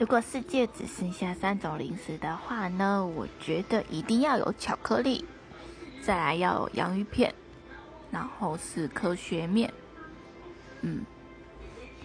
如果世界只剩下三种零食的话呢，我觉得一定要有巧克力，再来要有洋芋片，然后是科学面。嗯。